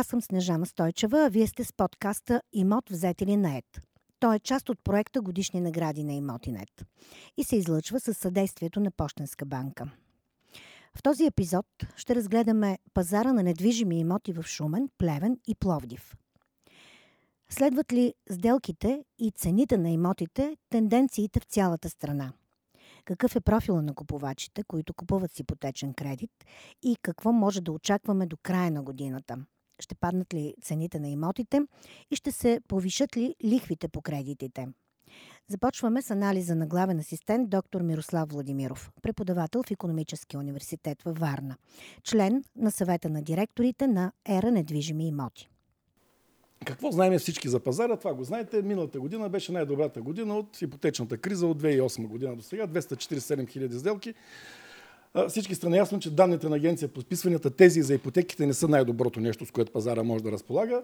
Аз съм Снежана Стойчева, а вие сте с подкаста Имот взетели на ЕД. Той е част от проекта Годишни награди на Имотинет и се излъчва със съдействието на Пощенска банка. В този епизод ще разгледаме пазара на недвижими имоти в Шумен, Плевен и Пловдив. Следват ли сделките и цените на имотите тенденциите в цялата страна? Какъв е профила на купувачите, които купуват с ипотечен кредит и какво може да очакваме до края на годината? Ще паднат ли цените на имотите и ще се повишат ли лихвите по кредитите? Започваме с анализа на главен асистент доктор Мирослав Владимиров, преподавател в Економическия университет във Варна, член на съвета на директорите на ЕРА недвижими имоти. Какво знаем всички за пазара? Това го знаете. Миналата година беше най-добрата година от ипотечната криза от 2008 година до сега. 247 хиляди сделки. Всички сте наясно, че данните на агенция по списванията, тези за ипотеките не са най-доброто нещо, с което пазара може да разполага.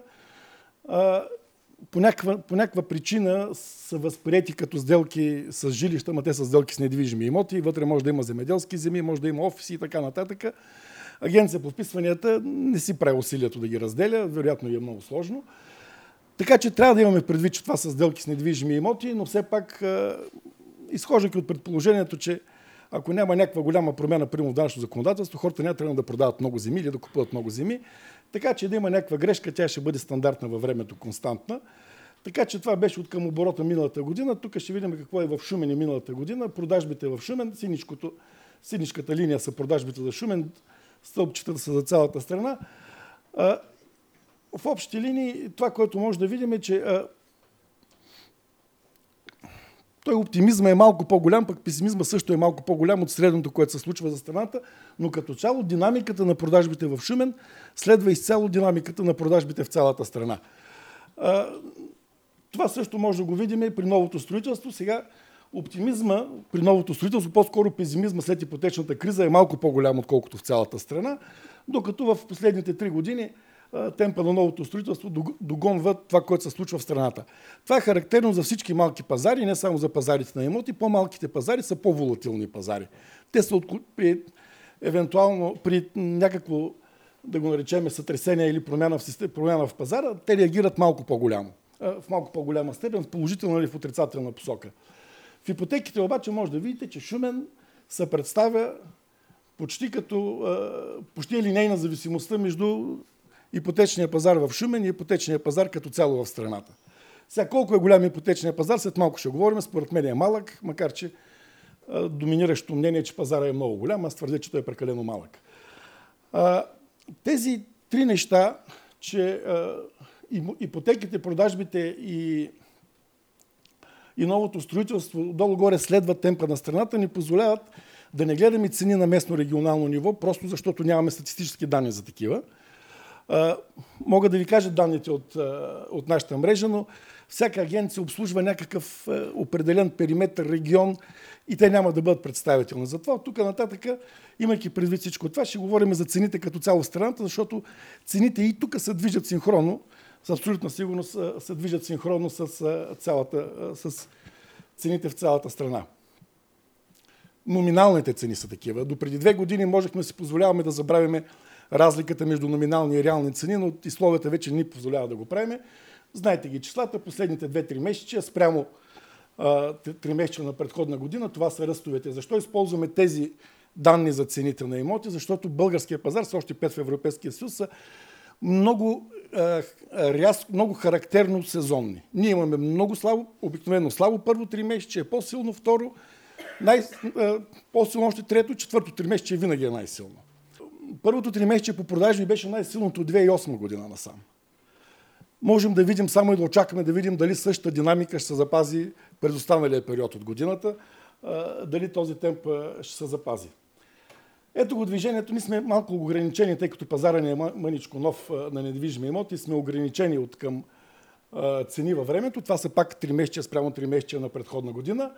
По някаква, по някаква причина са възприяти като сделки с жилища, но те са сделки с недвижими имоти. Вътре може да има земеделски земи, може да има офиси и така нататък. Агенция по вписванията не си прави усилието да ги разделя, вероятно е много сложно. Така че трябва да имаме предвид, че това са сделки с недвижими имоти, но все пак, изхождайки от предположението, че ако няма някаква голяма промяна, примерно в данъчно законодателство, хората няма трябва да продават много земи или да купуват много земи. Така че да има някаква грешка, тя ще бъде стандартна във времето, константна. Така че това беше от към оборота миналата година. Тук ще видим какво е в Шумен миналата година. Продажбите в Шумен, синичкото, синичката линия са продажбите за Шумен, стълбчета са за цялата страна. В общи линии това, което може да видим е, че той оптимизма е малко по-голям, пък песимизма също е малко по-голям от средното, което се случва за страната, но като цяло динамиката на продажбите в Шумен следва изцяло динамиката на продажбите в цялата страна. Това също може да го видим и при новото строителство. Сега оптимизма при новото строителство, по-скоро песимизма след ипотечната криза е малко по-голям, отколкото в цялата страна, докато в последните три години темпа на новото строителство догонва това, което се случва в страната. Това е характерно за всички малки пазари, не само за пазарите на имоти. По-малките пазари са по-волатилни пазари. Те са при, евентуално при някакво, да го наречем, сътресение или промяна в, промяна в пазара, те реагират малко по-голямо. В малко по-голяма степен, в положителна или в отрицателна посока. В ипотеките обаче може да видите, че Шумен се представя почти като почти линейна зависимостта между ипотечния пазар в Шумен и ипотечния пазар като цяло в страната. Сега колко е голям ипотечния пазар, след малко ще говорим, според мен е малък, макар че доминиращото мнение че пазара е много голям, аз твърдя, че той е прекалено малък. тези три неща, че ипотеките, продажбите и, и новото строителство долу-горе следват темпа на страната, ни позволяват да не гледаме цени на местно регионално ниво, просто защото нямаме статистически данни за такива. Мога да ви кажа данните от, от нашата мрежа, но всяка агенция обслужва някакъв определен периметр, регион и те няма да бъдат представителни. Затова от тук нататък, имайки предвид всичко това, ще говорим за цените като цяло страната, защото цените и тук се движат синхронно, с абсолютна сигурност се движат синхронно с, цялата, с цените в цялата страна. Номиналните цени са такива. До преди две години можехме да си позволяваме да забравяме разликата между номинални и реални цени, но условията вече ни позволява да го правим. Знаете ги числата, последните 2-3 месеца спрямо 3 месеца на предходна година, това са ръстовете. Защо използваме тези данни за цените на имоти? Защото българския пазар, с още 5 в Европейския съюз, са много, рязко, много характерно сезонни. Ние имаме много слабо, обикновено слабо първо 3 месеца, е по-силно второ, най, по-силно още трето, четвърто 3 месеца винаги е най-силно първото три месече по продажби беше най-силното от 2008 година насам. Можем да видим само и да очакваме да видим дали същата динамика ще се запази през останалия период от годината, дали този темп ще се запази. Ето го движението. Ние сме малко ограничени, тъй като пазара ни е мъничко нов на недвижими имоти. Сме ограничени от към цени във времето. Това са пак 3 месеца спрямо 3 месеца на предходна година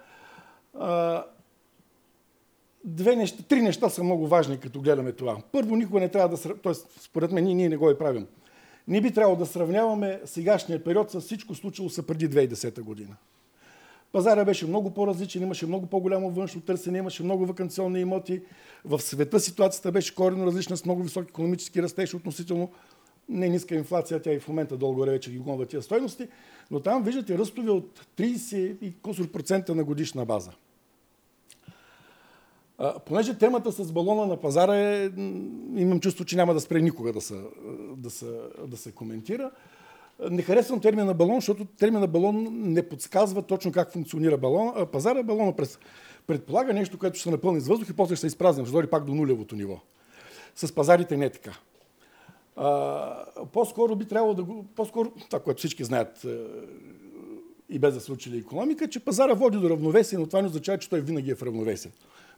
две неща, три неща са много важни, като гледаме това. Първо, никога не трябва да... Т.е. според мен, ние, ние не го и правим. Не би трябвало да сравняваме сегашния период с всичко случило се преди 2010 година. Пазара беше много по-различен, имаше много по-голямо външно търсене, имаше много вакансионни имоти. В света ситуацията беше коренно различна, с много висок економически растеж относително не ниска инфлация, тя и в момента долу-горе вече ги гонва тия стойности, но там виждате ръстове от 30 и процента на годишна база. Понеже темата с балона на пазара е, имам чувство, че няма да спре никога да се, да се, да се коментира. Не харесвам термина балон, защото термина балон не подсказва точно как функционира балон, а пазара. Балона през, предполага нещо, което ще се напълни с въздух и после ще се изпразни, ще дойде пак до нулевото ниво. С пазарите не е така. А, по-скоро би трябвало да го... По-скоро, това, което всички знаят е, и без да са учили економика, че пазара води до равновесие, но това не означава, че той винаги е в равновесие.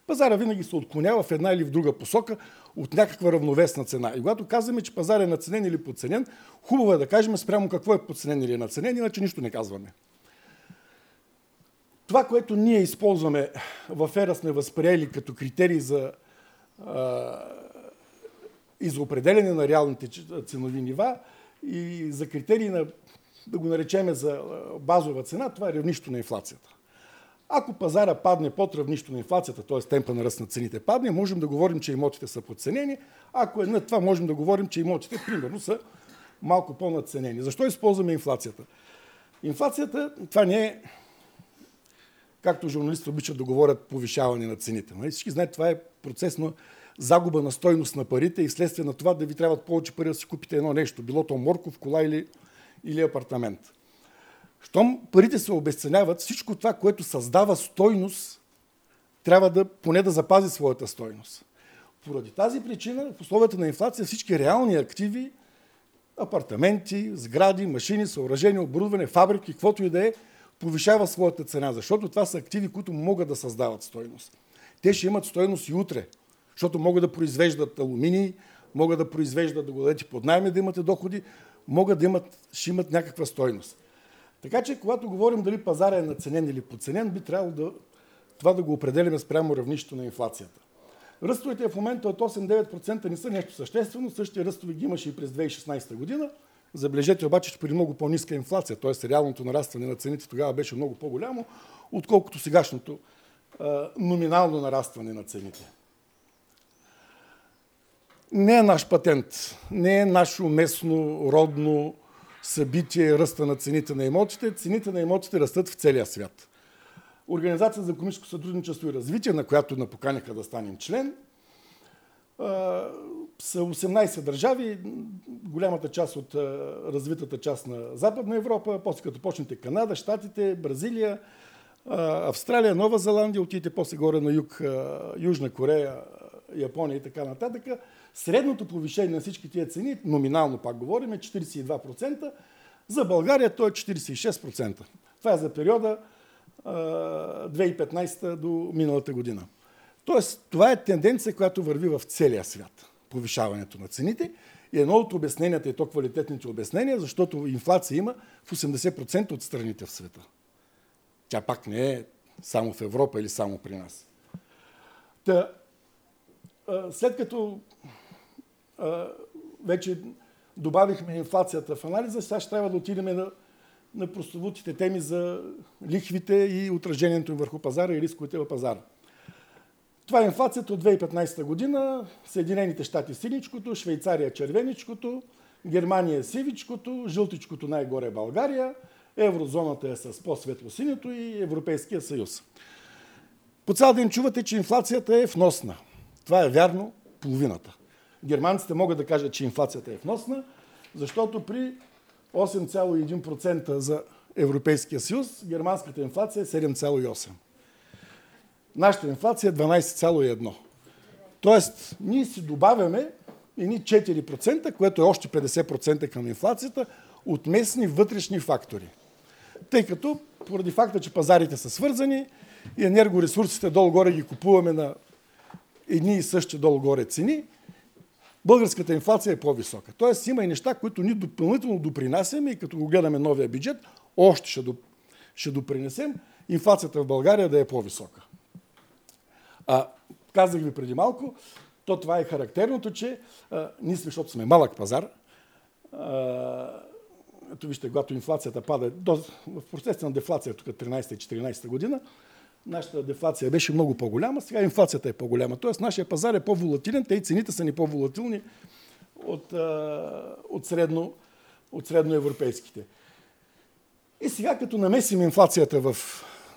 Пазара винаги се отклонява в една или в друга посока от някаква равновесна цена. И когато казваме, че пазар е наценен или подценен, хубаво е да кажем спрямо какво е подценен или наценен, иначе нищо не казваме. Това, което ние използваме в ера сме възприели като критерий за, а, и за определене на реалните ценови нива и за критерии на, да го наречеме за базова цена, това е равнището на инфлацията. Ако пазара падне под равнището на инфлацията, т.е. темпа на ръст на цените падне, можем да говорим, че имотите са подценени. Ако е над това, можем да говорим, че имотите, примерно, са малко по-надценени. Защо използваме инфлацията? Инфлацията, това не е, както журналистите обичат да говорят, повишаване на цените. Нали? Всички знаят, това е процес на загуба на стойност на парите и вследствие на това да ви трябват повече пари да си купите едно нещо, било то морков, кола или, или апартамент. Щом парите се обесценяват, всичко това, което създава стойност, трябва да поне да запази своята стойност. Поради тази причина, в условията на инфлация, всички реални активи, апартаменти, сгради, машини, съоръжения, оборудване, фабрики, каквото и да е, повишава своята цена, защото това са активи, които могат да създават стойност. Те ще имат стойност и утре, защото могат да произвеждат алуминий, могат да произвеждат, да го дадете под найми, да имате доходи, могат да имат, ще имат някаква стойност. Така че, когато говорим дали пазара е наценен или подценен, би трябвало да, това да го определяме спрямо равнището на инфлацията. Ръстовете в момента от 8-9% не са нещо съществено, същия ръстови ги имаше и през 2016 година. Забележете обаче, че при много по-ниска инфлация, т.е. реалното нарастване на цените тогава беше много по-голямо, отколкото сегашното а, номинално нарастване на цените. Не е наш патент, не е наше местно, родно, събитие ръста на цените на имотите. Цените на имотите растат в целия свят. Организация за економическо сътрудничество и развитие, на която напоканяха да станем член, са 18 държави, голямата част от развитата част на Западна Европа, после като почнете Канада, Штатите, Бразилия, Австралия, Нова Зеландия, отидете после горе на юг, Южна Корея, Япония и така нататък. Средното повишение на всички тия цени, номинално пак говорим, е 42%. За България то е 46%. Това е за периода 2015 до миналата година. Тоест, това е тенденция, която върви в целия свят. Повишаването на цените. И едно от обясненията е то квалитетните обяснения, защото инфлация има в 80% от страните в света. Тя пак не е само в Европа или само при нас. Та, след като вече добавихме инфлацията в анализа, сега ще трябва да отидем на, на прословутите теми за лихвите и отражението им върху пазара и рисковете в пазара. Това е инфлацията от 2015 година. Съединените щати синичкото, Швейцария червеничкото, Германия сивичкото, жълтичкото най-горе е България, еврозоната е с по-светло синето и Европейския съюз. По цял ден чувате, че инфлацията е вносна. Това е вярно половината. Германците могат да кажат, че инфлацията е вносна, защото при 8,1% за Европейския съюз, германската инфлация е 7,8%. Нашата инфлация е 12,1%. Тоест, ние си добавяме едни 4%, което е още 50% към инфлацията, от местни вътрешни фактори. Тъй като, поради факта, че пазарите са свързани и енергоресурсите долу-горе ги купуваме на едни и същи долу-горе цени, българската инфлация е по-висока. Тоест има и неща, които ние допълнително допринасяме и като го гледаме новия бюджет, още ще, доп... ще допринесем инфлацията в България да е по-висока. А, казах ви преди малко, то това е характерното, че а, ние сме, защото сме малък пазар, а, ето вижте, когато инфлацията пада, до, в процеса на дефлация тук 13-14 година, нашата дефлация беше много по-голяма, сега инфлацията е по-голяма. Тоест нашия пазар е по-волатилен, те и цените са ни по-волатилни от, от, средно, от средноевропейските. И сега, като намесим инфлацията в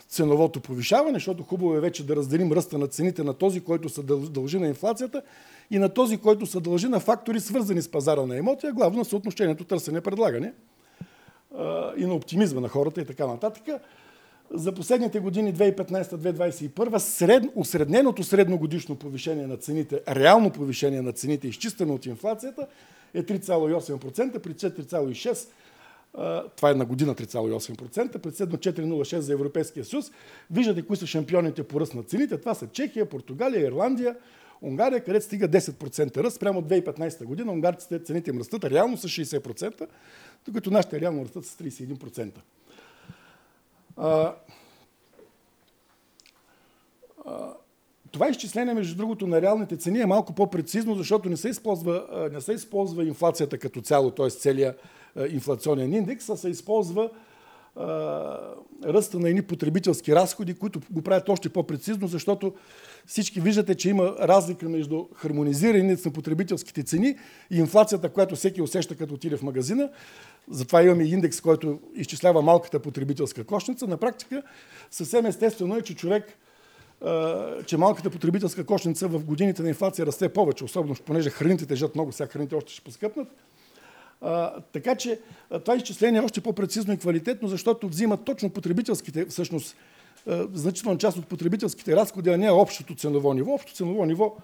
ценовото повишаване, защото хубаво е вече да разделим ръста на цените на този, който се дължи на инфлацията и на този, който се дължи на фактори, свързани с пазара на емотия, главно на съотношението търсене-предлагане и на оптимизма на хората и така нататък. За последните години 2015-2021 сред, усредненото средногодишно повишение на цените, реално повишение на цените, изчистено от инфлацията, е 3,8%, при 4,6% това е на година 3,8%, председно 4,06% за Европейския съюз. Виждате кои са шампионите по ръст на цените. Това са Чехия, Португалия, Ирландия, Унгария, където стига 10% ръст. Прямо от 2015 година унгарците цените им растат реално с 60%, докато нашите реално растат с 31%. А, а, това изчисление, между другото, на реалните цени е малко по-прецизно, защото не се използва, не се използва инфлацията като цяло, т.е. целият инфлационен индекс, а се използва а, ръста на едни потребителски разходи, които го правят още по-прецизно, защото всички виждате, че има разлика между хармонизиране на потребителските цени и инфлацията, която всеки усеща като отиде в магазина. Затова имаме индекс, който изчислява малката потребителска кошница. На практика съвсем естествено е, че човек че малката потребителска кошница в годините на инфлация расте повече, особено понеже храните тежат много, сега храните още ще поскъпнат. А, така че това изчисление е още по-прецизно и квалитетно, защото взима точно потребителските, всъщност значителна част от потребителските разходи, а не общото ценово ниво. Общото ценово ниво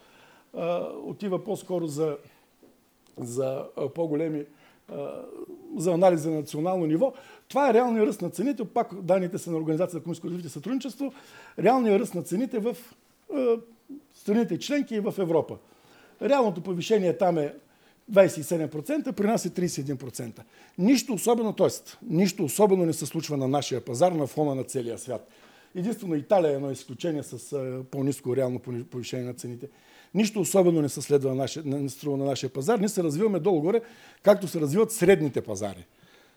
а, отива по-скоро за, за по-големи за анализ на национално ниво. Това е реалният ръст на цените. Пак данните са на Организация за комисско развитие и сътрудничество. Реалният ръст на цените в страните членки и в Европа. Реалното повишение там е 27%, при нас е 31%. Нищо особено, т.е. нищо особено не се случва на нашия пазар на фона на целия свят. Единствено Италия е едно изключение с по-низко реално повишение на цените. Нищо особено не се следва на, нашия, не струва на нашия пазар. Ние се развиваме долу-горе, както се развиват средните пазари.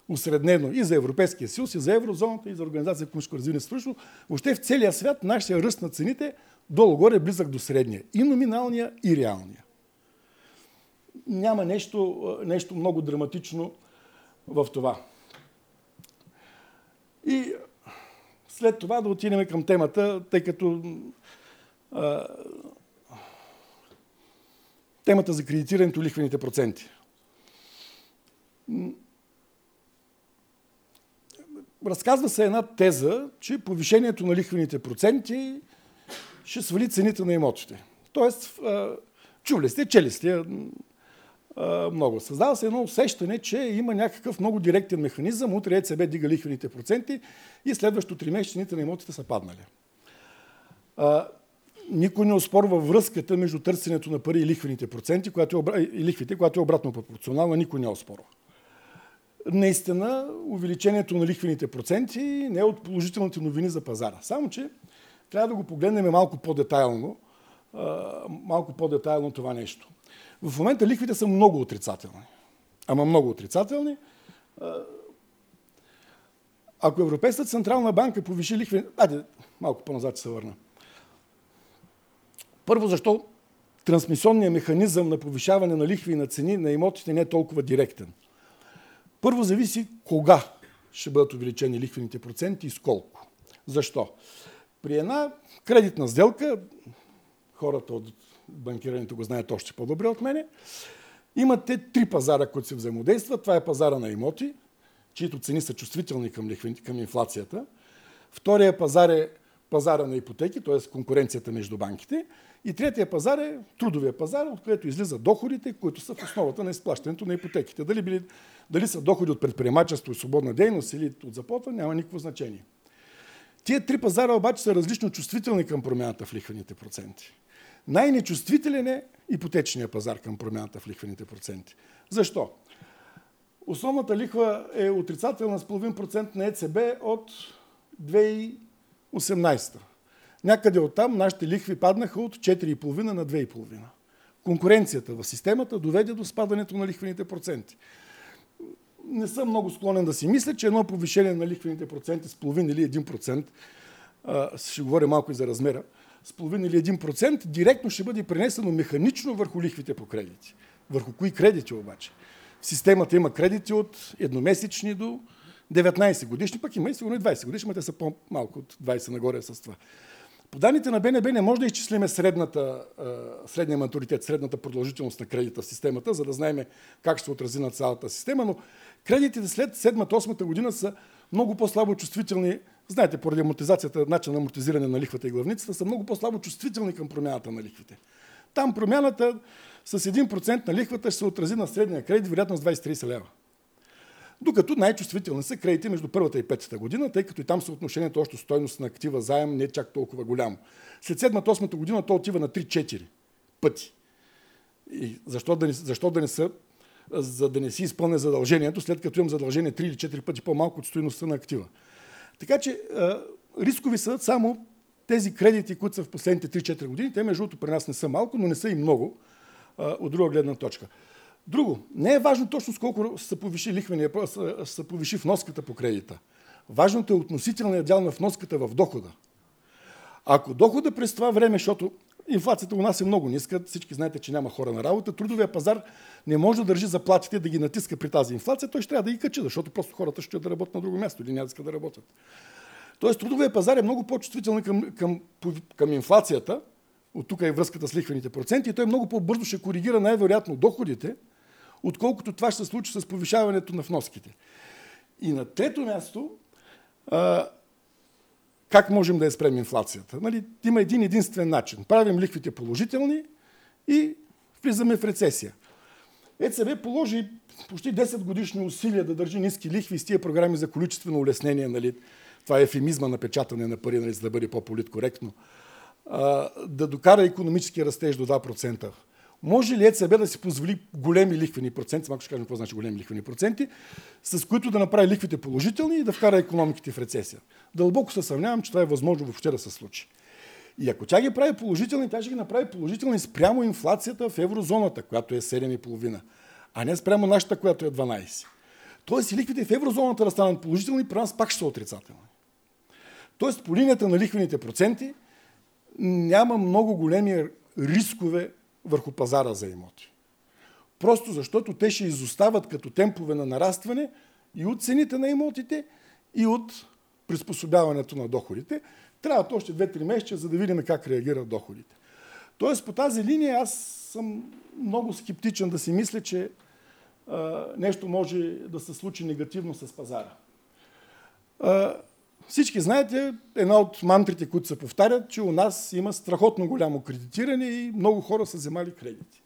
Усреднено и за Европейския съюз, и за еврозоната, и за Организация за развитие и Въобще в целия свят нашия ръст на цените долу-горе е близък до средния. И номиналния, и реалния. Няма нещо, нещо много драматично в това. И след това да отидем към темата, тъй като а, темата за кредитирането лихвените проценти. Разказва се една теза, че повишението на лихвените проценти ще свали цените на имотите. Тоест, чули сте, чели сте много. Създава се едно усещане, че има някакъв много директен механизъм. Утре ЕЦБ дига лихвените проценти и следващото три месеца цените на имотите са паднали никой не оспорва връзката между търсенето на пари и лихвените проценти, която е, и лихвите, която е обратно пропорционална, никой не оспорва. Наистина, увеличението на лихвените проценти не е от положителните новини за пазара. Само, че трябва да го погледнем малко по-детайлно, малко по-детайлно това нещо. В момента лихвите са много отрицателни. Ама много отрицателни. Ако Европейската централна банка повиши лихви... Айде, малко по-назад се върна. Първо, защо трансмисионният механизъм на повишаване на лихви и на цени на имотите не е толкова директен? Първо зависи кога ще бъдат увеличени лихвените проценти и с колко. Защо? При една кредитна сделка, хората от банкирането го знаят още по-добре от мене, имате три пазара, които се взаимодействат. Това е пазара на имоти, чието цени са чувствителни към, лихвените, към инфлацията. Втория пазар е пазара на ипотеки, т.е. конкуренцията между банките. И третия пазар е трудовия пазар, от където излизат доходите, които са в основата на изплащането на ипотеките. Дали, били, дали са доходи от предприемачество и свободна дейност или от заплата, няма никакво значение. Тия три пазара обаче са различно чувствителни към промяната в лихвените проценти. Най-нечувствителен е ипотечния пазар към промяната в лихвените проценти. Защо? Основната лихва е отрицателна с половин процент на ЕЦБ от 2018. Някъде оттам нашите лихви паднаха от 4,5 на 2,5. Конкуренцията в системата доведе до спадането на лихвените проценти. Не съм много склонен да си мисля, че едно повишение на лихвените проценти с половин или 1%, ще говоря малко и за размера, с половин или 1%, директно ще бъде пренесено механично върху лихвите по кредити. Върху кои кредити обаче? В системата има кредити от едномесечни до 19 годишни, пък има и сигурно и 20 годишни, но те са по-малко от 20 нагоре с това. По данните на БНБ не може да изчислиме средната, средния матуритет, средната продължителност на кредита в системата, за да знаем как ще се отрази на цялата система, но кредитите след 7-8 година са много по-слабо чувствителни, знаете, поради амортизацията, начин на амортизиране на лихвата и главницата, са много по-слабо чувствителни към промяната на лихвите. Там промяната с 1% на лихвата ще се отрази на средния кредит, вероятно с 20-30 лева. Докато най-чувствителни са кредити между първата и петата година, тъй като и там съотношението още стойност на актива заем не е чак толкова голямо. След седмата, осмата година то отива на 3-4 пъти. И защо да не, защо да не са за да не си изпълня задължението, след като имам задължение 3 или 4 пъти по-малко от стоиността на актива. Така че рискови са само тези кредити, които са в последните 3-4 години. Те, между другото, при нас не са малко, но не са и много от друга гледна точка. Друго, не е важно точно с колко се повиши лихвения, се повиши вноската по кредита. Важното е относителният дял на вноската в дохода. Ако дохода през това време, защото инфлацията у нас е много ниска, всички знаете, че няма хора на работа, трудовия пазар не може да държи заплатите да ги натиска при тази инфлация, той ще трябва да ги качи, защото просто хората ще да работят на друго място или няма да искат да работят. Тоест трудовия пазар е много по-чувствителен към, към, към инфлацията, от тук е връзката с лихвените проценти, и той много по-бързо ще коригира най-вероятно доходите, отколкото това ще се случи с повишаването на вноските. И на трето място, а, как можем да я спрем инфлацията? Нали, има един единствен начин. Правим лихвите положителни и влизаме в рецесия. ЕЦБ положи почти 10 годишни усилия да държи ниски лихви с тия програми за количествено улеснение. Нали, това е ефемизма на печатане на пари, нали, за да бъде по-политкоректно. да докара економически растеж до 2%. Може ли ЕЦБ да си позволи големи лихвени проценти, малко ще кажем какво значи големи лихвени проценти, с които да направи лихвите положителни и да вкара економиките в рецесия? Дълбоко се съмнявам, че това е възможно въобще да се случи. И ако тя ги прави положителни, тя ще ги направи положителни спрямо инфлацията в еврозоната, която е 7,5, а не спрямо нашата, която е 12. Тоест и лихвите в еврозоната да станат положителни, при нас пак ще са отрицателни. Тоест по линията на лихвените проценти няма много големи рискове върху пазара за имоти. Просто защото те ще изостават като темпове на нарастване и от цените на имотите, и от приспособяването на доходите. Трябват още 2-3 месеца, за да видим как реагират доходите. Тоест по тази линия аз съм много скептичен да си мисля, че а, нещо може да се случи негативно с пазара. А, всички знаете, една от мантрите, които се повтарят, че у нас има страхотно голямо кредитиране и много хора са вземали кредити.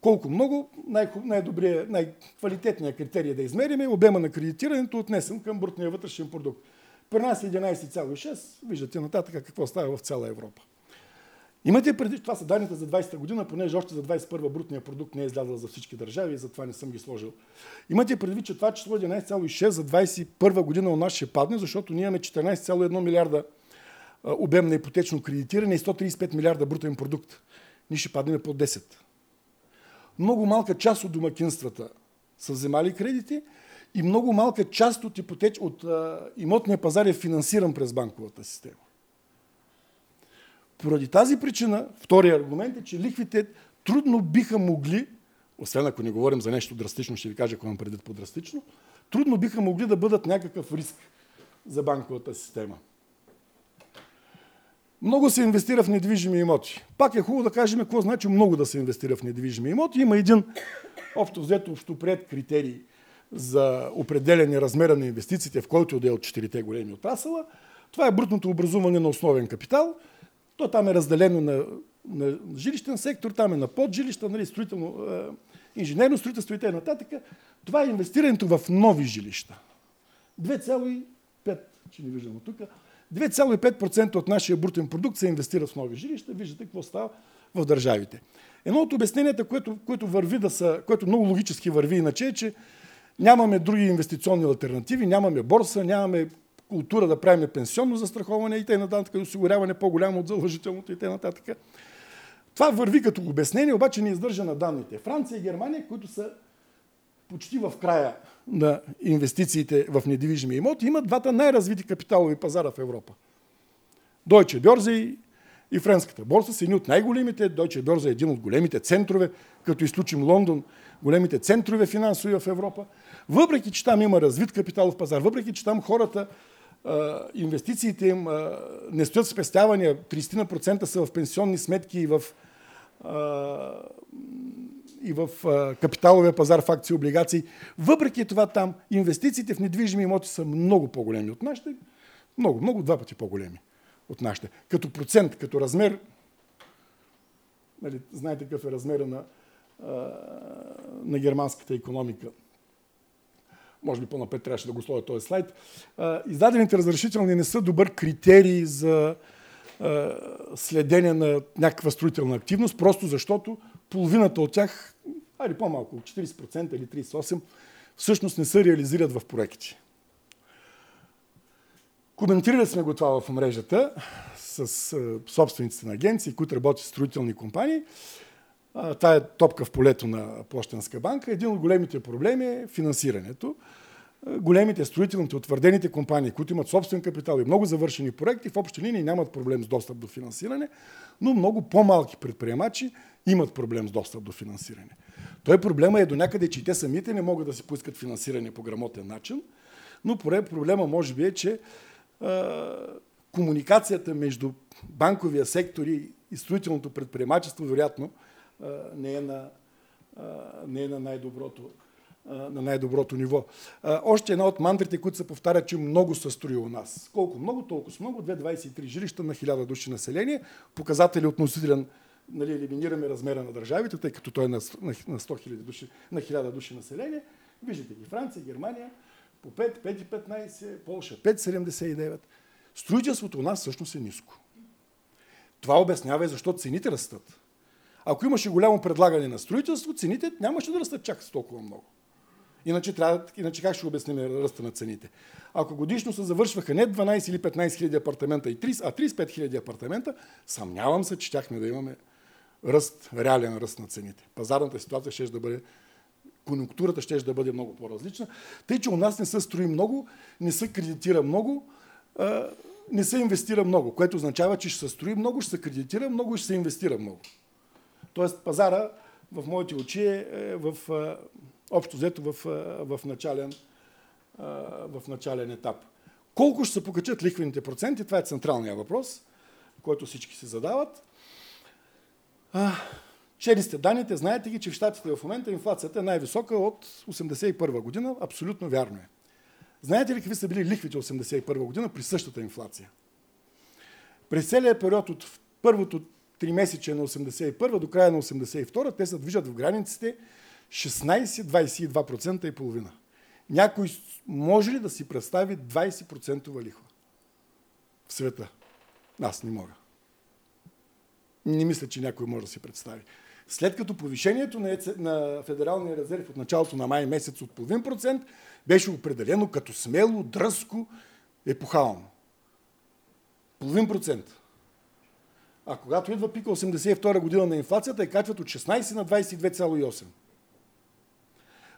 Колко много, най- най-добрият, най-квалитетният критерий да измерим е обема на кредитирането, отнесен към брутния вътрешен продукт. При нас е 11,6, виждате нататък какво става в цяла Европа. Имате преди, това са данните за 20-та година, понеже още за 21-та брутния продукт не е излязъл за всички държави и затова не съм ги сложил. Имате предвид, че това число 11,6 за 21 година у нас ще падне, защото ние имаме 14,1 милиарда обем на ипотечно кредитиране и 135 милиарда брутен продукт. Ние ще паднем по 10. Много малка част от домакинствата са вземали кредити и много малка част от, ипотеч... от а, имотния пазар е финансиран през банковата система. Поради тази причина, втория аргумент е, че лихвите трудно биха могли, освен ако не говорим за нещо драстично, ще ви кажа ако имам предвид по-драстично, трудно биха могли да бъдат някакъв риск за банковата система. Много се инвестира в недвижими имоти. Пак е хубаво да кажем какво значи много да се инвестира в недвижими имоти. Има един общо взето общо пред критерий за определене размера на инвестициите, в който е от четирите големи отрасъла. Това е брутното образуване на основен капитал – то там е разделено на, на жилищен сектор, там е на поджилища, нали, строително, е, инженерно строителство и т.н. Това е инвестирането в нови жилища. 2,5, че не виждам от тук, 2,5% от нашия брутен продукт се инвестира в нови жилища. Виждате какво става в държавите. Едно от обясненията, което, което, върви да са, което много логически върви иначе е, че нямаме други инвестиционни альтернативи, нямаме борса, нямаме култура да правим пенсионно застраховане и т.н. осигуряване по-голямо от задължителното и т.н. Това върви като обяснение, обаче не издържа на данните. Франция и Германия, които са почти в края на инвестициите в недвижими имоти, имат двата най-развити капиталови пазара в Европа. Deutsche Börse и френската борса са едни от най-големите. Deutsche Börse е един от големите центрове, като изключим Лондон, големите центрове финансови в Европа. Въпреки, че там има развит капиталов пазар, въпреки, че там хората, инвестициите им не стоят спестявания, 30% са в пенсионни сметки и в, и в капиталовия пазар в акции облигации. Въпреки това там инвестициите в недвижими имоти са много по-големи от нашите. Много, много, два пъти по-големи от нашите. Като процент, като размер, нали, знаете какъв е размера на, на германската економика. Може би по-напред трябваше да го сложа този слайд. Издадените разрешителни не са добър критерий за следение на някаква строителна активност, просто защото половината от тях, али по-малко, 40% или 38%, всъщност не се реализират в проекти. Коментирали сме го това в мрежата с собствениците на агенции, които работят в строителни компании. Това е топка в полето на Площенска банка. Един от големите проблеми е финансирането. Големите строителните, утвърдените компании, които имат собствен капитал и много завършени проекти, в общи линии нямат проблем с достъп до финансиране, но много по-малки предприемачи имат проблем с достъп до финансиране. Той проблема е до някъде, че и те самите не могат да си поискат финансиране по грамотен начин, но проблема може би е, че комуникацията между банковия сектор и строителното предприемачество, вероятно, не е на, не е на най-доброто на най-доброто ниво. Още една от мантрите, които се повтарят, че много се строи у нас. Колко много, толкова с много. 2,23 жилища на 1000 души население. Показатели относителен, нали, елиминираме размера на държавите, тъй като той е на, на, на 100 000 души, на 1000 души население. Виждате ги Франция, Германия, по 5, 5,15, Полша 5,79. Строителството у нас всъщност е ниско. Това обяснява и защо цените растат. Ако имаше голямо предлагане на строителство, цените нямаше да растат чак толкова много. Иначе, трябва, иначе как ще обясним ръста на цените? Ако годишно се завършваха не 12 или 15 хиляди апартамента, и 30, а 35 хиляди апартамента, съмнявам се, че щяхме да имаме ръст, реален ръст на цените. Пазарната ситуация ще да бъде конъюнктурата ще да бъде много по-различна. Тъй, че у нас не се строи много, не се кредитира много, не се инвестира много, което означава, че ще се строи много, ще се кредитира много и ще се инвестира много. Тоест пазара в моите очи е, е в, общо взето в, в, начален, в начален етап. Колко ще се покачат лихвените проценти, това е централният въпрос, който всички се задават. Чели сте данните, знаете ги, че в Штатите в момента инфлацията е най-висока от 1981 година. Абсолютно вярно е. Знаете ли какви са били лихвите 1981 година при същата инфлация? През целият период от първото три месече на 81 до края на 82 те се движат в границите 16-22% и половина. Някой може ли да си представи 20% лихва в света? Аз не мога. Не мисля, че някой може да си представи. След като повишението на, на Федералния резерв от началото на май месец от половин процент беше определено като смело, дръско, епохално. Половин процент. А когато идва пика 82 година на инфлацията, е качват от 16 на 22,8.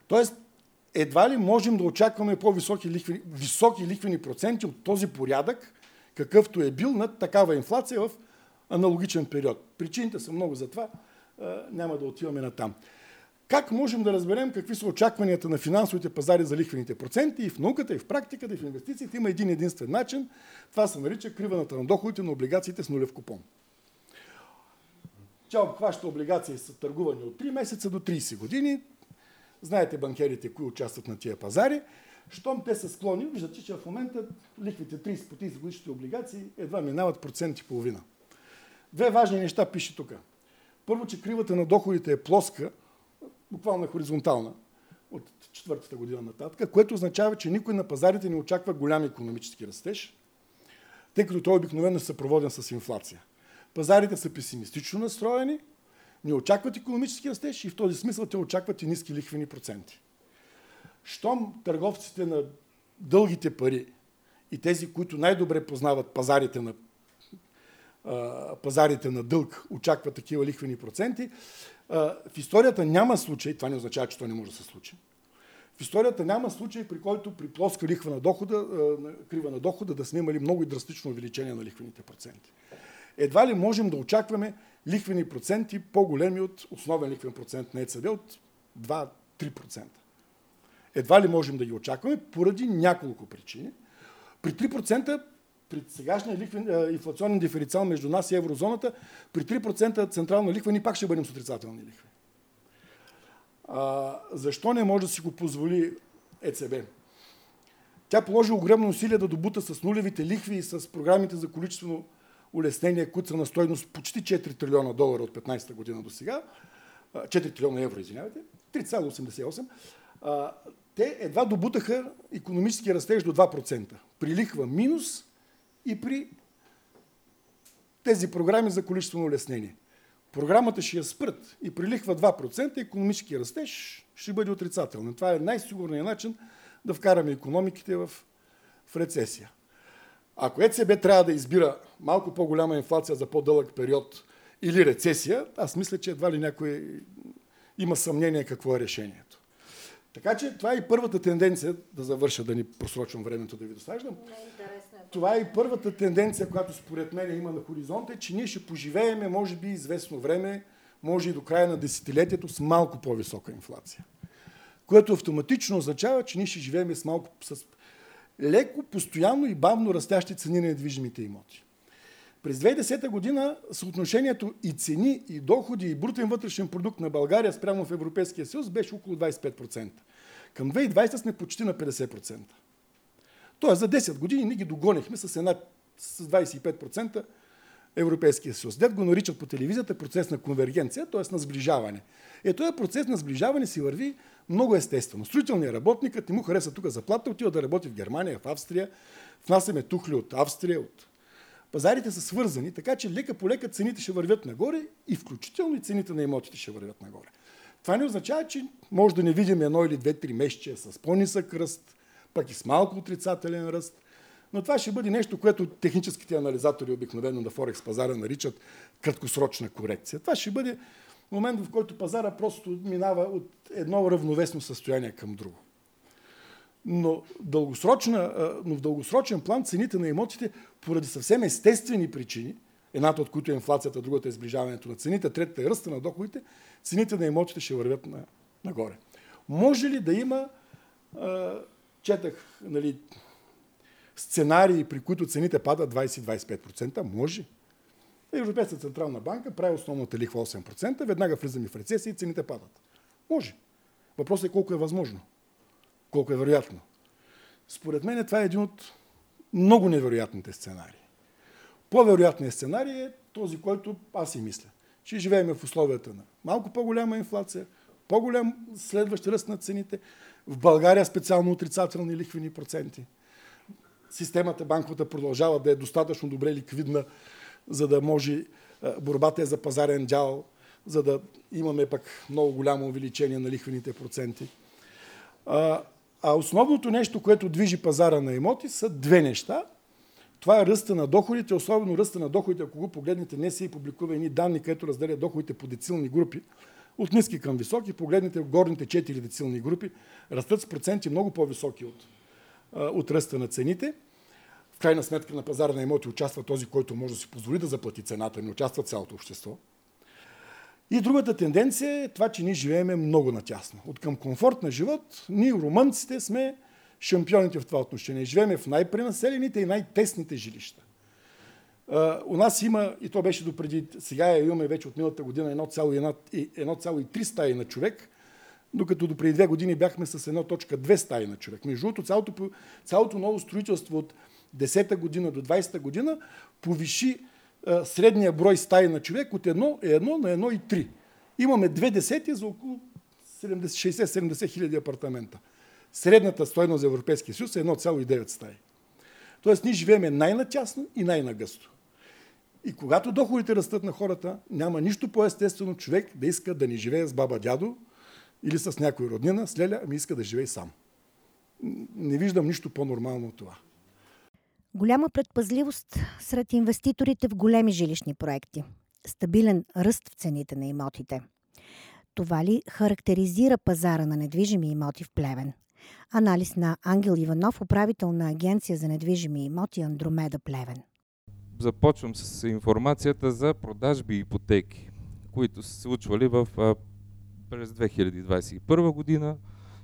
Тоест, едва ли можем да очакваме по-високи лихвени, високи лихвени проценти от този порядък, какъвто е бил на такава инфлация в аналогичен период. Причините са много за това няма да отиваме на там. Как можем да разберем какви са очакванията на финансовите пазари за лихвените проценти и в науката, и в практиката, и в инвестициите има един единствен начин. Това се нарича криваната на доходите на облигациите с нулев купон. Тя обхваща облигации с търгувани от 3 месеца до 30 години. Знаете банкерите, кои участват на тия пазари. Щом те са склони, виждате, че в момента лихвите 30 по 30 годишните облигации едва минават процент и половина. Две важни неща пише тук. Първо, че кривата на доходите е плоска, буквално е хоризонтална от четвъртата година нататък, което означава, че никой на пазарите не очаква голям економически растеж, тъй като той обикновено е съпроводен с инфлация. Пазарите са песимистично настроени, не очакват економически растеж и в този смисъл те очакват и ниски лихвени проценти. Щом търговците на дългите пари и тези, които най-добре познават пазарите на пазарите на дълг очакват такива лихвени проценти. В историята няма случай, това не означава, че това не може да се случи. В историята няма случай, при който при плоска лихва на дохода, крива на дохода, да сме имали много и драстично увеличение на лихвените проценти. Едва ли можем да очакваме лихвени проценти по-големи от основен лихвен процент на ЕЦБ от 2-3%. Едва ли можем да ги очакваме поради няколко причини. При 3% при сегашния лихвен, инфлационен диференциал между нас и еврозоната, при 3% централна лихва ни пак ще бъдем с отрицателни лихви. А, защо не може да си го позволи ЕЦБ? Тя положи огромно усилие да добута с нулевите лихви и с програмите за количествено улеснение, които са на стойност почти 4 трилиона долара от 15-та година до сега, 4 трилиона евро, извинявайте, 3,88, те едва добутаха економически растеж до 2%. При лихва минус и при тези програми за количествено улеснение. Програмата ще я спрат и при лихва 2%, економически растеж ще бъде отрицателен. Това е най-сигурният начин да вкараме економиките в, в рецесия. Ако ЕЦБ трябва да избира малко по-голяма инфлация за по-дълъг период или рецесия, аз мисля, че едва ли някой има съмнение какво е решението. Така че това е и първата тенденция, да завърша, да ни просрочвам времето да ви досаждам. Е това е и първата тенденция, която според мен има на хоризонта, е, че ние ще поживееме, може би, известно време, може и до края на десетилетието с малко по-висока инфлация. Което автоматично означава, че ние ще живеем с малко, с леко, постоянно и бавно растящи цени на недвижимите имоти. През 2010 година съотношението и цени, и доходи, и брутен вътрешен продукт на България спрямо в Европейския съюз беше около 25%. Към 2020 сме почти на 50%. Тоест за 10 години ние ги догонихме с, една, с 25% Европейския съюз. Дед го наричат по телевизията процес на конвергенция, т.е. на сближаване. Е, този процес на сближаване си върви много естествено. Строителният работникът не му хареса тук заплата, отива да работи в Германия, в Австрия. Внасяме тухли от Австрия, от Пазарите са свързани, така че лека по лека цените ще вървят нагоре и включително и цените на имотите ще вървят нагоре. Това не означава, че може да не видим едно или две-три месече с по-нисък ръст, пък и с малко отрицателен ръст. Но това ще бъде нещо, което техническите анализатори обикновено на Форекс пазара наричат краткосрочна корекция. Това ще бъде момент, в който пазара просто минава от едно равновесно състояние към друго. Но, но в дългосрочен план цените на имотите, поради съвсем естествени причини, едната от които е инфлацията, другата е сближаването на цените, третата е ръста на доходите, цените на имотите ще вървят на, нагоре. Може ли да има, четах, нали, сценарии, при които цените падат 20-25%? Може. Европейската централна банка прави основната лихва 8%, веднага влизаме в рецесия и цените падат. Може. Въпросът е колко е възможно. Колко е вероятно. Според мен това е един от много невероятните сценарии. По-вероятният сценарий е този, който аз и мисля. Ще живеем в условията на малко по-голяма инфлация, по-голям следващ ръст на цените, в България специално отрицателни лихвени проценти. Системата банковата продължава да е достатъчно добре ликвидна, за да може борбата е за пазарен дял, за да имаме пък много голямо увеличение на лихвените проценти. А основното нещо, което движи пазара на имоти, са две неща. Това е ръста на доходите, особено ръста на доходите, ако го погледнете, не се и публикува едни данни, където разделя доходите по децилни групи, от ниски към високи, погледнете в горните 4 децилни групи, растат с проценти много по-високи от, от ръста на цените. Крайна сметка на пазара на имоти участва този, който може да си позволи да заплати цената, не участва цялото общество. И другата тенденция е това, че ние живееме много натясно. От към комфорт на живот, ние, румънците, сме шампионите в това отношение. Живееме в най-пренаселените и най-тесните жилища. у нас има, и то беше допреди, сега имаме вече от миналата година 1,3 стаи на човек, докато до преди две години бяхме с 1.2 стаи на човек. Между другото, цялото, цялото ново строителство от 10-та година до 20-та година повиши средния брой стаи на човек от 1 е 1 на 1,3. Имаме две десети за около 60-70 хиляди апартамента. Средната стойност за Европейския съюз е 1,9 стаи. Тоест ние живееме най-натясно и най-нагъсто. И когато доходите растат на хората, няма нищо по-естествено човек да иска да не живее с баба дядо или с някой роднина, с леля, ами иска да живее сам. Не виждам нищо по-нормално от това. Голяма предпазливост сред инвеститорите в големи жилищни проекти. Стабилен ръст в цените на имотите. Това ли характеризира пазара на недвижими имоти в Плевен? Анализ на Ангел Иванов, управител на Агенция за недвижими имоти Андромеда Плевен. започвам с информацията за продажби и ипотеки, които са се случвали в, през 2021 година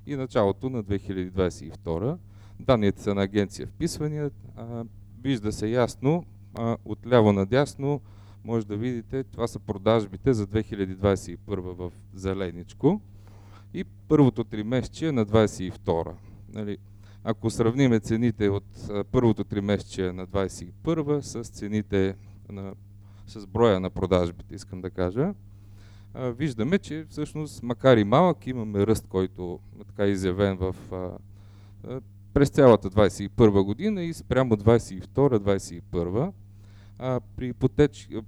и началото на 2022. Данните са на агенция вписвания. А, вижда се ясно, а, отляво надясно може да видите, това са продажбите за 2021 в зеленичко и първото три месече на 22. Нали, ако сравниме цените от първото три месече на 21 с цените на, с броя на продажбите, искам да кажа, виждаме, че всъщност, макар и малък, имаме ръст, който така изявен в, през цялата 21 година и спрямо 22-21. при,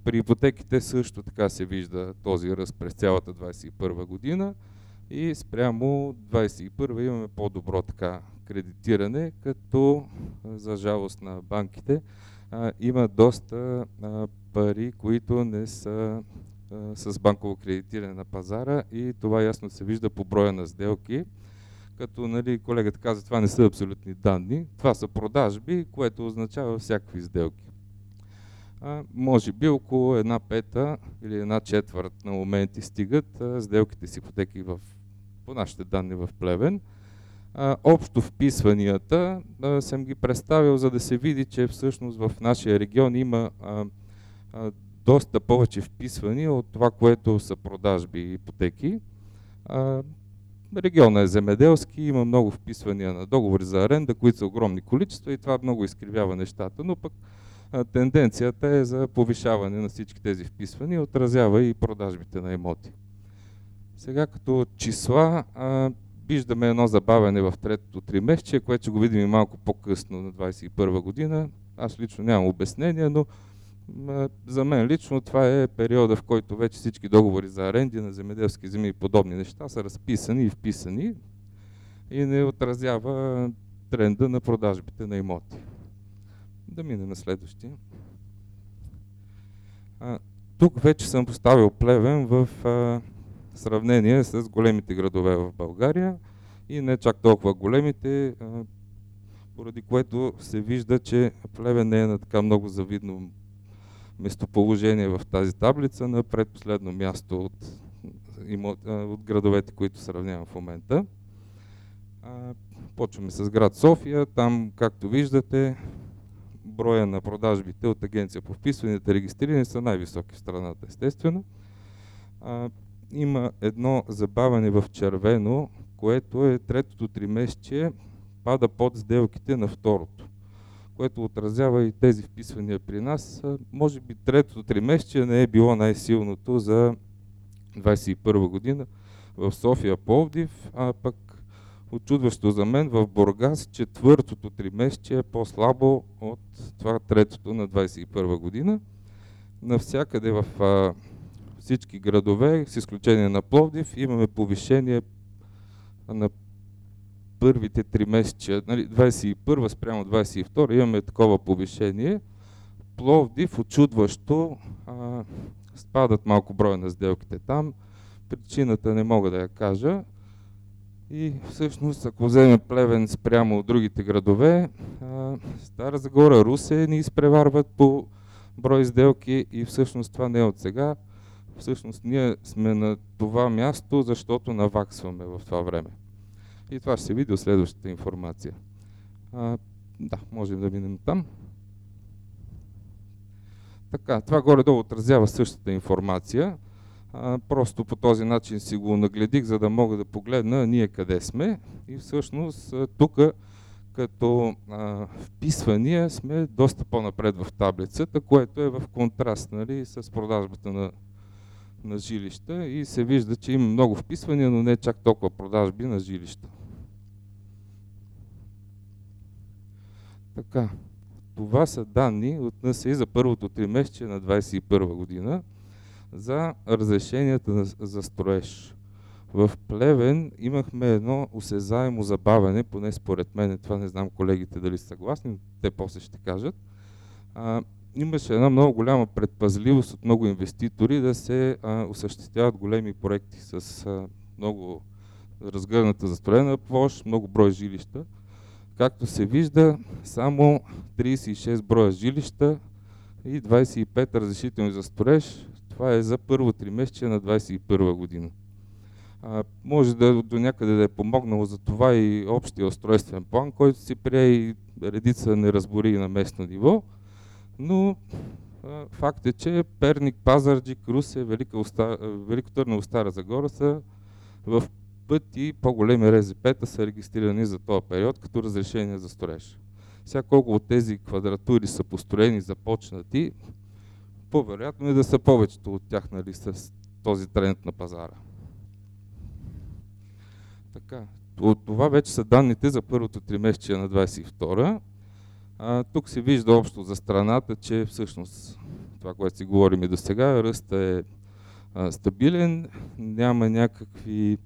при ипотеките също така се вижда този ръст през цялата 21 година и спрямо 21 имаме по-добро така кредитиране, като за жалост на банките а, има доста а, пари, които не са а, с банково кредитиране на пазара и това ясно се вижда по броя на сделки. Като нали, колегата каза, това не са абсолютни данни, това са продажби, което означава всякакви сделки. А, може би около една пета или една четвърт на моменти стигат а, сделките с ипотеки в, по нашите данни в Плевен а, общо вписванията а, съм ги представил, за да се види, че всъщност в нашия регион има а, а, доста повече вписвания от това, което са продажби и ипотеки. А, регионът е земеделски, има много вписвания на договори за аренда, които са огромни количества и това много изкривява нещата, но пък а, тенденцията е за повишаване на всички тези вписвания, отразява и продажбите на имоти. Сега като числа, а, виждаме едно забавяне в третото три месече, което ще го видим и малко по-късно на 21 година. Аз лично нямам обяснение, но за мен лично това е периода, в който вече всички договори за аренди на земеделски земи и подобни неща са разписани и вписани и не отразява тренда на продажбите на имоти. Да минем на следващия. А, тук вече съм поставил плевен в а, сравнение с големите градове в България и не чак толкова големите, поради което се вижда, че Плевен не е на така много завидно местоположение в тази таблица, на предпоследно място от, от градовете, които сравнявам в момента. Почваме с град София. Там, както виждате, броя на продажбите от агенция по вписванията регистрирани са най-високи в страната, естествено има едно забавяне в червено, което е третото тримесечие, пада под сделките на второто, което отразява и тези вписвания при нас. Може би третото тримесечие не е било най-силното за 2021 година в София Пловдив, а пък очудващо за мен в Бургас четвъртото тримесечие е по-слабо от това третото на 2021 година. Навсякъде в всички градове, с изключение на Пловдив, имаме повишение на първите три месеца, нали, 21 спрямо 22 имаме такова повишение. Пловдив, очудващо, а, спадат малко броя на сделките там. Причината не мога да я кажа. И всъщност, ако вземем Плевен спрямо от другите градове, а, Стара Загора, Русе ни изпреварват по брой сделки и всъщност това не е от сега всъщност ние сме на това място, защото наваксваме в това време. И това ще се види от следващата информация. А, да, можем да минем там. Така, това горе-долу отразява същата информация. А, просто по този начин си го нагледих, за да мога да погледна ние къде сме. И всъщност тук като а, вписвания сме доста по-напред в таблицата, което е в контраст нали, с продажбата на на жилища и се вижда, че има много вписвания, но не чак толкова продажби на жилища. Така, това са данни от НСИ за първото три месече на 2021 година за разрешенията за строеж. В Плевен имахме едно осезаемо забавяне, поне според мен, това не знам колегите дали са съгласни, те после ще кажат имаше една много голяма предпазливост от много инвеститори да се а, осъществяват големи проекти с а, много разгърната застроена площ, много брой жилища. Както се вижда, само 36 броя жилища и 25 разрешителни за строеж. Това е за първо тримесечие на 21 година. А, може да до някъде да е помогнало за това и общия устройствен план, който си прие и редица неразбори на местно ниво, но а, факт е, че Перник, Пазарджик, Русе, Велика, Оста... Велико Търново, Стара Загора са в пъти по-големи РЗП-та са регистрирани за този период като разрешение за строеж. Сега колко от тези квадратури са построени, започнати, по-вероятно е да са повечето от тях нали, с този тренд на пазара. Така, от това вече са данните за първото тримесечие на 22 а, тук се вижда общо за страната, че всъщност това, което си говорим и до сега, ръста е а, стабилен, няма някакви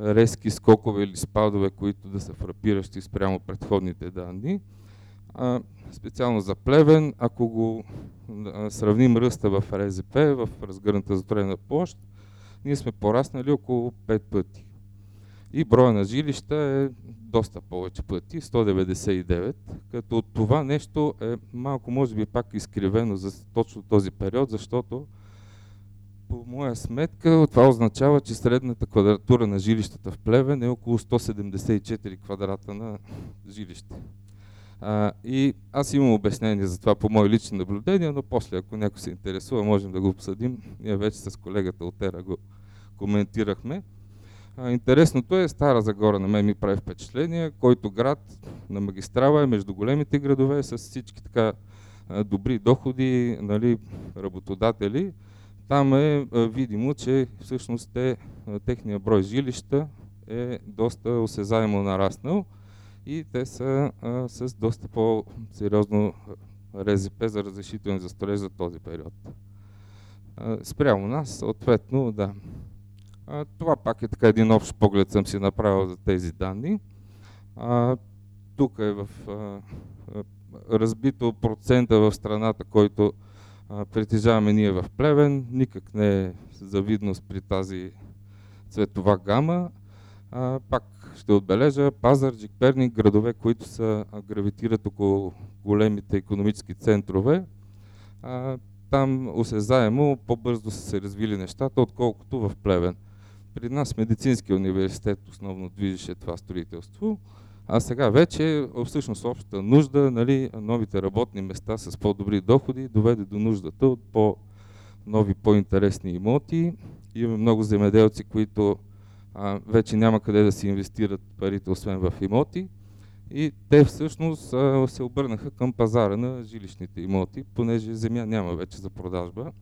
резки скокове или спадове, които да са фрапиращи спрямо предходните данни. А, специално за Плевен, ако го сравним ръста в РЗП, в разгърната затворена площ, ние сме пораснали около 5 пъти. И броя на жилища е доста повече пъти, 199, като това нещо е малко, може би, пак изкривено за точно този период, защото по моя сметка това означава, че средната квадратура на жилищата в Плевен е около 174 квадрата на жилище. А, и аз имам обяснение за това по мои лични наблюдения, но после, ако някой се интересува, можем да го обсъдим. Ние вече с колегата от Ера го коментирахме. А, интересното е, Стара Загора на мен ми прави впечатление, който град на магистрала е между големите градове с всички така добри доходи, нали, работодатели. Там е видимо, че всъщност те, техния брой жилища е доста осезаемо нараснал и те са а, с доста по-сериозно РЗП за разрешителни за строеж за този период. А, спрямо нас, съответно, да. А, това пак е така един общ поглед съм си направил за тези данни. А, тук е в а, разбито процента в страната, който притежаваме ние в Плевен. Никак не е завидност при тази цветова гама. А, пак ще отбележа Пазарджик, Перник, градове, които са гравитират около големите економически центрове. А, там осезаемо по-бързо са се развили нещата, отколкото в Плевен. При нас Медицинския университет основно движеше това строителство, а сега вече всъщност общата нужда, нали, новите работни места с по-добри доходи доведе до нуждата от по-нови, по-интересни имоти. Имаме много земеделци, които а, вече няма къде да си инвестират парите, освен в имоти. И те всъщност а, се обърнаха към пазара на жилищните имоти, понеже земя няма вече за продажба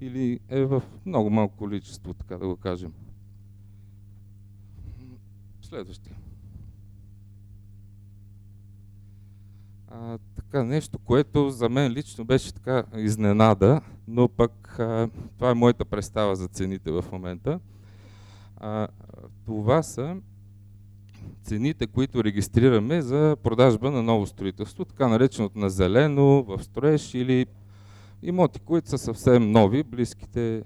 или е в много малко количество, така да го кажем. Следващия. А, така, нещо, което за мен лично беше така изненада, но пък а, това е моята представа за цените в момента. А, това са цените, които регистрираме за продажба на ново строителство, така нареченото на зелено, в строеж или имоти, които са съвсем нови, близките,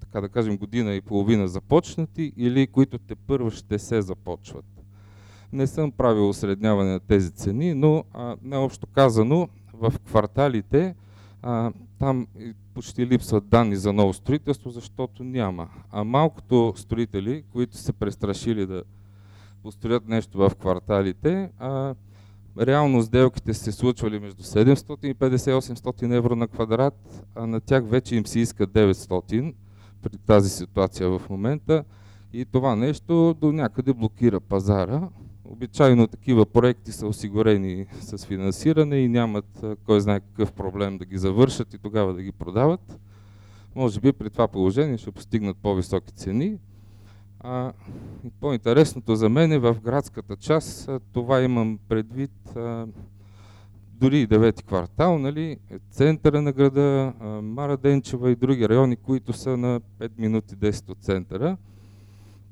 така да кажем, година и половина започнати или които те първо ще се започват. Не съм правил осредняване на тези цени, но а, необщо казано в кварталите а, там почти липсват данни за ново строителство, защото няма. А малкото строители, които се престрашили да построят нещо в кварталите, а, реално сделките се случвали между 750 и 800 евро на квадрат, а на тях вече им се иска 900 при тази ситуация в момента. И това нещо до някъде блокира пазара. Обичайно такива проекти са осигурени с финансиране и нямат кой знае какъв проблем да ги завършат и тогава да ги продават. Може би при това положение ще постигнат по-високи цени. А, по-интересното за мен е в градската част, това имам предвид а, дори и девети квартал, нали, центъра на града, а, Мара Денчева и други райони, които са на 5 минути 10 от центъра.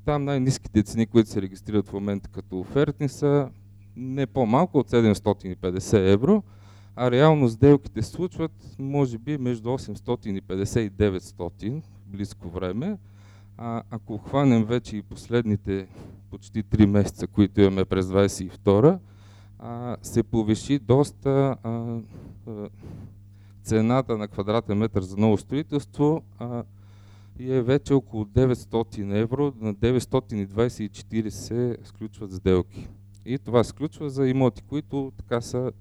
Там най-низките цени, които се регистрират в момента като офертни са не по-малко от 750 евро, а реално сделките случват може би между 850 и 900 близко време. А, ако хванем вече и последните почти 3 месеца, които имаме през 22 а, се повиши доста а, а, цената на квадратен метър за ново строителство а, е вече около 900 евро, на 924 се сключват сделки. И това се сключва за имоти, които така са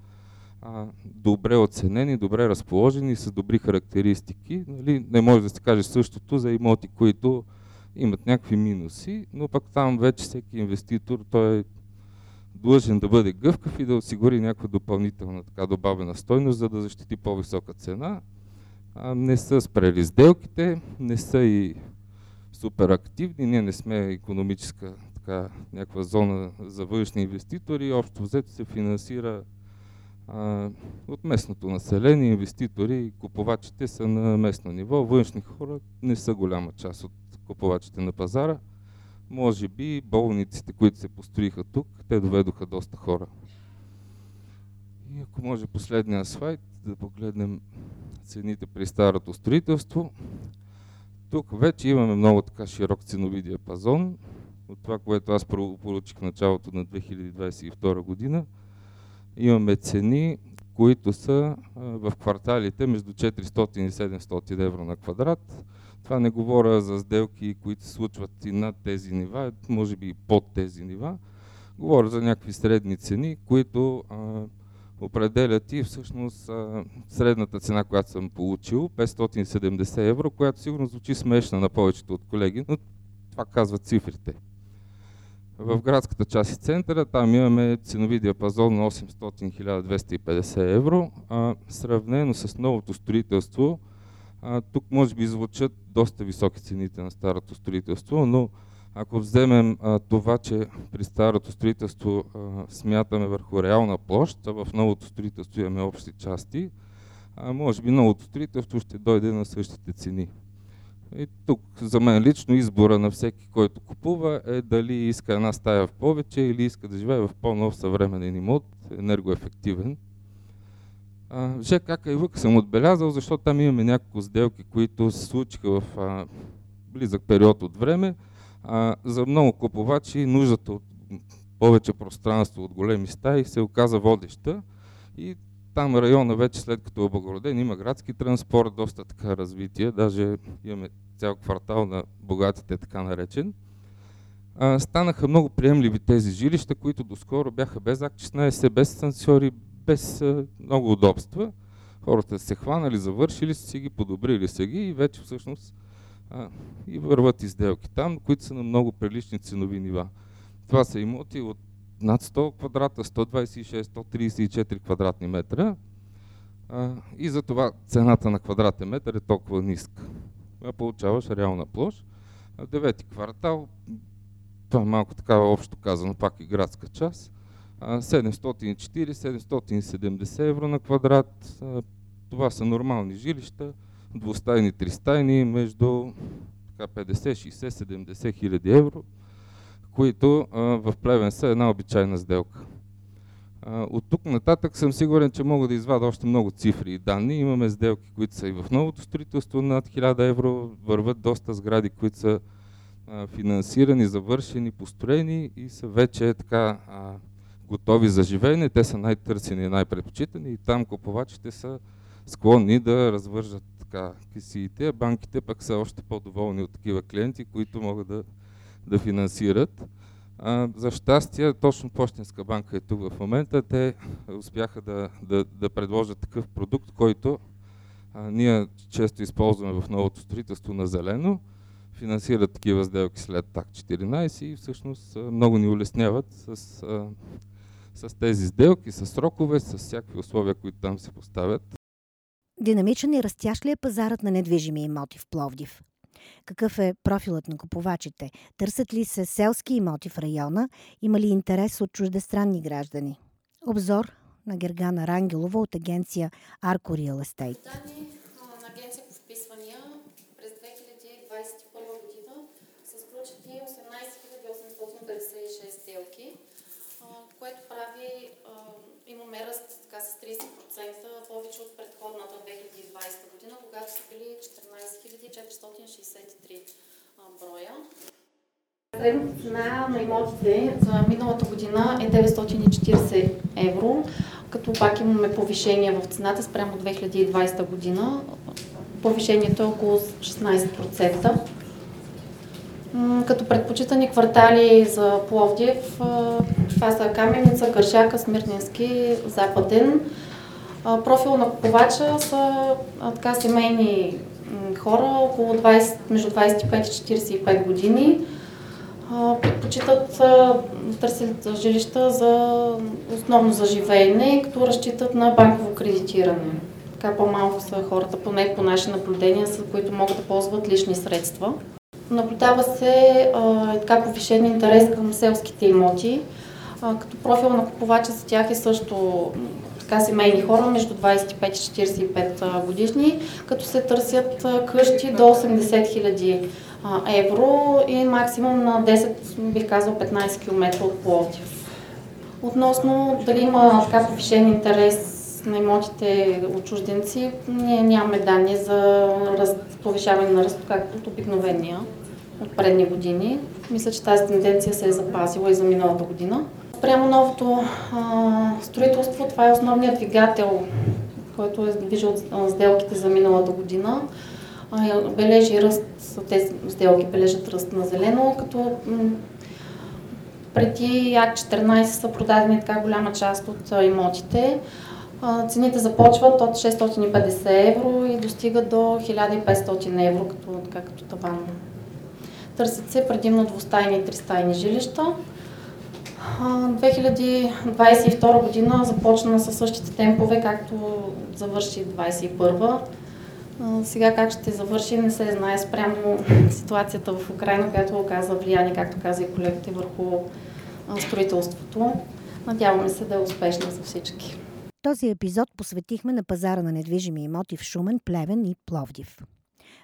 а, добре оценени, добре разположени, с добри характеристики. Нали? Не може да се каже същото за имоти, които имат някакви минуси, но пък там вече всеки инвеститор той е длъжен да бъде гъвкав и да осигури някаква допълнителна така добавена стойност, за да защити по-висока цена. Не са спрели сделките, не са и супер активни, ние не сме економическа така, някаква зона за външни инвеститори, общо взето се финансира а, от местното население, инвеститори купувачите са на местно ниво, външни хора не са голяма част от купувачите на пазара. Може би болниците, които се построиха тук, те доведоха доста хора. И ако може последния слайд да погледнем цените при старото строителство. Тук вече имаме много така широк ценови диапазон от това, което аз получих в началото на 2022 година. Имаме цени, които са в кварталите между 400 и 700 евро на квадрат. Това не говоря за сделки, които случват и над тези нива, може би и под тези нива. Говоря за някакви средни цени, които а, определят и всъщност средната цена, която съм получил, 570 евро, която сигурно звучи смешна на повечето от колеги, но това казват цифрите. В градската част и центъра там имаме ценови диапазон на 800-1250 евро, а сравнено с новото строителство, а, тук може би звучат доста високи цените на старото строителство, но ако вземем а, това, че при старото строителство а, смятаме върху реална площ, а в новото строителство имаме общи части, а, може би новото строителство ще дойде на същите цени. И тук за мен лично избора на всеки, който купува е дали иска една стая в повече или иска да живее в по-нов съвременен имот, енергоефективен. ЖК Кайвък съм отбелязал, защото там имаме няколко сделки, които се случиха в а, близък период от време. А, за много купувачи нуждата от повече пространство, от големи стаи се оказа водеща и там района вече след като е облагороден има градски транспорт, доста така развитие, даже имаме цял квартал на богатите така наречен. А, станаха много приемливи тези жилища, които доскоро бяха без акт 16, без сансьори, без а, много удобства. Хората се хванали, завършили си ги, подобрили са ги и вече всъщност а, и върват изделки там, които са на много прилични ценови нива. Това са имоти от над 100 квадрата, 126-134 квадратни метра а, и затова цената на квадратен метър е толкова ниска. А получаваш реална площ. В девети квартал, това е малко така общо казано, пак и градска част, 740-770 евро на квадрат. Това са нормални жилища, двустайни, тристайни, между 50, 60, 70 хиляди евро, които в Плевен са една обичайна сделка. От тук нататък съм сигурен, че мога да извада още много цифри и данни. Имаме сделки, които са и в новото строителство над 1000 евро, върват доста сгради, които са финансирани, завършени, построени и са вече така готови за живеене, те са най-търсени и най-предпочитани и там купувачите са склонни да развържат така кисиите, а банките пък са още по-доволни от такива клиенти, които могат да, да финансират. А, за щастие, точно Почтенска банка е тук в момента. Те успяха да, да, да предложат такъв продукт, който а, ние често използваме в новото строителство на зелено. Финансират такива сделки след ТАК 14 и всъщност много ни улесняват с а, с тези сделки, с срокове, с всякакви условия, които там се поставят. Динамичен и растящ ли е пазарът на недвижими имоти в Пловдив? Какъв е профилът на купувачите? Търсят ли се селски имоти в района? Има ли интерес от чуждестранни граждани? Обзор на Гергана Рангелова от агенция Arco Real Estate. Данни на агенция по вписвания през 2021 година са сключени 18 856 сделки което прави, имаме ръст така с 30% повече от предходната 2020 когато са били 14 463 броя. Средната цена на имотите за миналата година е 940 евро, като пак имаме повишение в цената спрямо 2020 година. Повишението е около 16%. Като предпочитани квартали за Пловдив, това са Каменица, Гършака, Смирненски, Западен. Профил на купувача са така семейни хора, около 20, между 25 и 45 години. Предпочитат, търсят жилища за, основно за живеене, като разчитат на банково кредитиране. Така по-малко са хората, поне по наши наблюдения, са, които могат да ползват лични средства. Наблюдава се а, така повишен интерес към селските имоти, а, като профил на купувача за тях е също така семейни хора между 25 и 45 годишни, като се търсят къщи до 80 хиляди евро и максимум на 10, бих казал 15 км от Пловдив. Относно дали има така повишен интерес на имотите от чужденци, ние нямаме данни за раз, повишаване на ръст, както от обикновения от предни години. Мисля, че тази тенденция се е запазила и за миналата година. Прямо новото а, строителство, това е основният двигател, който е движил сделките за миналата година. А, бележи ръст, тези сделки бележат ръст на зелено, като преди АК 14 са продадени така голяма част от имотите. Цените започват от 650 евро и достигат до 1500 евро като, така, като таван. Търсят се предимно двустайни и тристайни жилища. 2022 година започна със същите темпове, както завърши 2021. Сега как ще завърши, не се знае спрямо ситуацията в Украина, която оказа влияние, както каза и колегите, върху строителството. Надяваме се да е успешна за всички. Този епизод посветихме на пазара на недвижими имоти в Шумен, Плевен и Пловдив.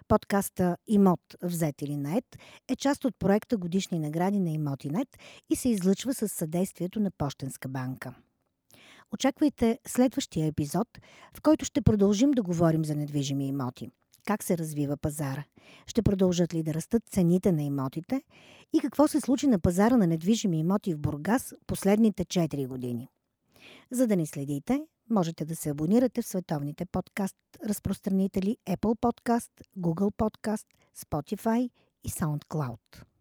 Подкаста Имот взет или нет е част от проекта Годишни награди на Имотинет и се излъчва с съдействието на Пощенска банка. Очаквайте следващия епизод, в който ще продължим да говорим за недвижими имоти. Как се развива пазара? Ще продължат ли да растат цените на имотите? И какво се случи на пазара на недвижими имоти в Бургас последните 4 години? За да ни следите, можете да се абонирате в световните подкаст разпространители Apple Podcast, Google Podcast, Spotify и SoundCloud.